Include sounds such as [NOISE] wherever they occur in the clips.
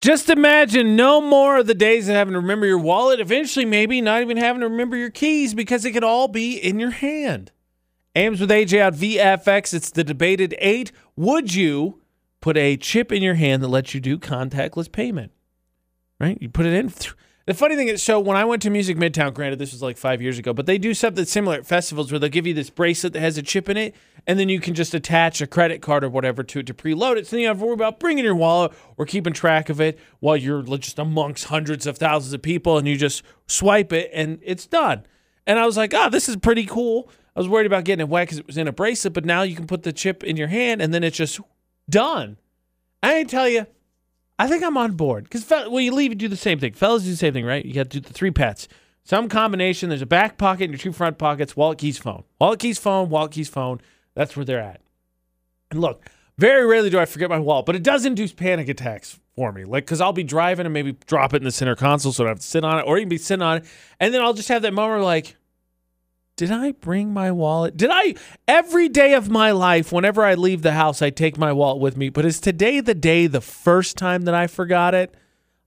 Just imagine no more of the days of having to remember your wallet. Eventually, maybe not even having to remember your keys because it could all be in your hand. AMs with AJ out VFX. It's the debate at eight. Would you put a chip in your hand that lets you do contactless payment? Right? You put it in. The funny thing is, so when I went to Music Midtown, granted this was like five years ago, but they do something similar at festivals where they'll give you this bracelet that has a chip in it, and then you can just attach a credit card or whatever to it to preload it. So you don't have to worry about bringing your wallet or keeping track of it while you're just amongst hundreds of thousands of people, and you just swipe it and it's done. And I was like, oh, this is pretty cool. I was worried about getting it wet because it was in a bracelet, but now you can put the chip in your hand and then it's just done. I ain't tell you, I think I'm on board because well, you leave, you do the same thing. Fellas do the same thing, right? You got to do the three pets. Some combination. There's a back pocket and your two front pockets. Wallet, keys, phone. Wallet, keys, phone. Wallet, keys, phone. That's where they're at. And look, very rarely do I forget my wallet, but it does induce panic attacks for me. Like, because I'll be driving and maybe drop it in the center console so I don't have to sit on it, or even be sitting on it, and then I'll just have that moment like, did I bring my wallet? Did I every day of my life, whenever I leave the house, I take my wallet with me. But is today the day the first time that I forgot it?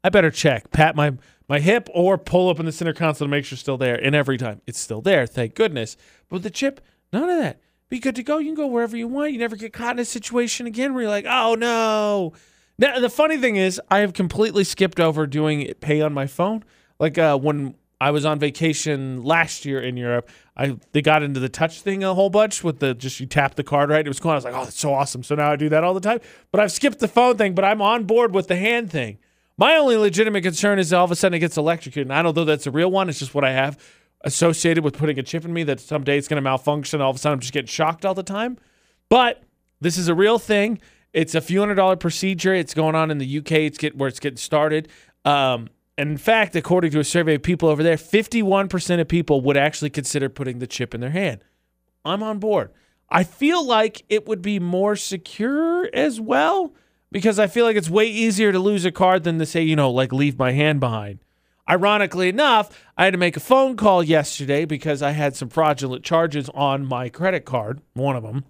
I better check, pat my my hip, or pull up in the center console to make sure it's still there. And every time it's still there, thank goodness. But the chip, none of that. Be good to go. You can go wherever you want. You never get caught in a situation again where you're like, oh no. Now the funny thing is, I have completely skipped over doing pay on my phone. Like uh, when I was on vacation last year in Europe. I they got into the touch thing a whole bunch with the just you tap the card right. It was cool. I was like, oh, that's so awesome. So now I do that all the time. But I've skipped the phone thing. But I'm on board with the hand thing. My only legitimate concern is all of a sudden it gets electrocuted. And I don't know that's a real one. It's just what I have associated with putting a chip in me that someday it's going to malfunction. All of a sudden I'm just getting shocked all the time. But this is a real thing. It's a few hundred dollar procedure. It's going on in the UK. It's get where it's getting started. Um, in fact, according to a survey of people over there, 51% of people would actually consider putting the chip in their hand. I'm on board. I feel like it would be more secure as well because I feel like it's way easier to lose a card than to say, you know, like leave my hand behind. Ironically enough, I had to make a phone call yesterday because I had some fraudulent charges on my credit card, one of them.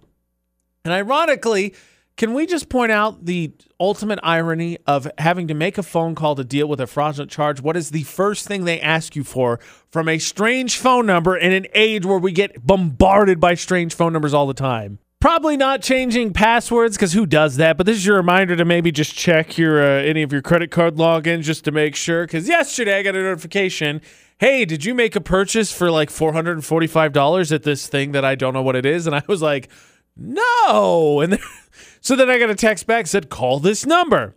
And ironically, can we just point out the ultimate irony of having to make a phone call to deal with a fraudulent charge? What is the first thing they ask you for from a strange phone number in an age where we get bombarded by strange phone numbers all the time? Probably not changing passwords because who does that? But this is your reminder to maybe just check your uh, any of your credit card logins just to make sure. Because yesterday I got a notification. Hey, did you make a purchase for like four hundred and forty-five dollars at this thing that I don't know what it is? And I was like, no. And [LAUGHS] so then I got a text back said, call this number.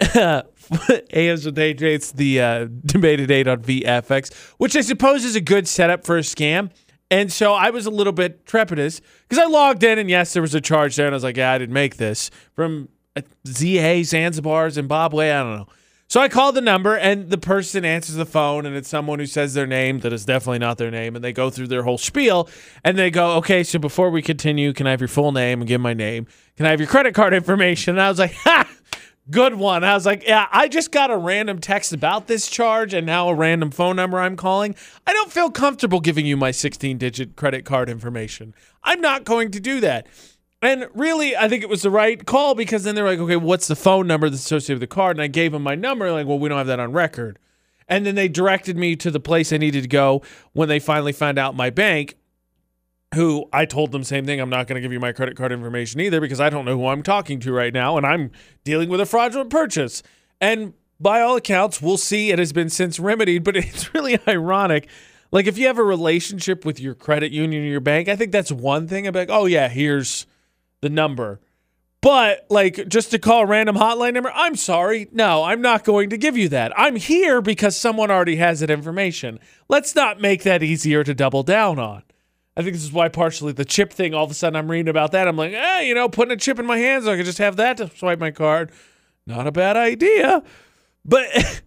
[LAUGHS] AMs with AJ, it's the uh, debate at eight on VFX, which I suppose is a good setup for a scam. And so I was a little bit trepidous because I logged in and yes, there was a charge there. And I was like, yeah, I didn't make this from uh, ZA, Zanzibar, Zimbabwe. I don't know. So I called the number, and the person answers the phone, and it's someone who says their name that is definitely not their name, and they go through their whole spiel, and they go, "Okay, so before we continue, can I have your full name and give my name? Can I have your credit card information?" And I was like, [LAUGHS] "Ha." Good one. I was like, yeah, I just got a random text about this charge and now a random phone number I'm calling. I don't feel comfortable giving you my 16 digit credit card information. I'm not going to do that. And really, I think it was the right call because then they're like, okay, what's the phone number that's associated with the card? And I gave them my number. Like, well, we don't have that on record. And then they directed me to the place I needed to go when they finally found out my bank, who I told them same thing. I'm not going to give you my credit card information either because I don't know who I'm talking to right now. And I'm dealing with a fraudulent purchase. And by all accounts, we'll see it has been since remedied, but [LAUGHS] it's really ironic. Like if you have a relationship with your credit union or your bank, I think that's one thing. Like, oh yeah, here's the number. But like just to call a random hotline number, I'm sorry. No, I'm not going to give you that. I'm here because someone already has that information. Let's not make that easier to double down on. I think this is why partially the chip thing, all of a sudden I'm reading about that. I'm like, eh, you know, putting a chip in my hands, I could just have that to swipe my card. Not a bad idea. But [LAUGHS]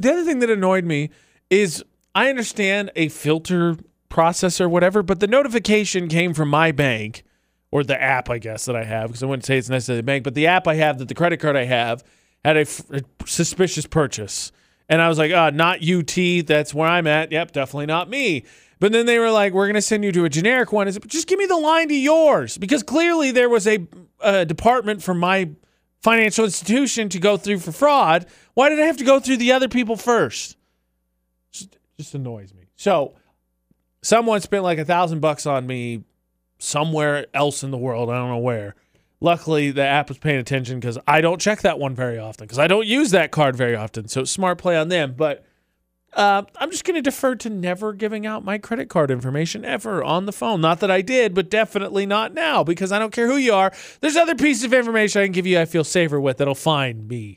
the other thing that annoyed me is I understand a filter process or whatever, but the notification came from my bank or the app, I guess, that I have, because I wouldn't say it's necessarily the bank, but the app I have, that the credit card I have, had a, f- a suspicious purchase. And I was like, uh, not UT, that's where I'm at. Yep, definitely not me. But then they were like, we're going to send you to a generic one. Is just give me the line to yours because clearly there was a, a department for my financial institution to go through for fraud. Why did I have to go through the other people first? Just, just annoys me. So, someone spent like a thousand bucks on me somewhere else in the world. I don't know where. Luckily, the app was paying attention because I don't check that one very often because I don't use that card very often. So, smart play on them. But uh, I'm just going to defer to never giving out my credit card information ever on the phone. Not that I did, but definitely not now because I don't care who you are. There's other pieces of information I can give you I feel safer with that'll find me.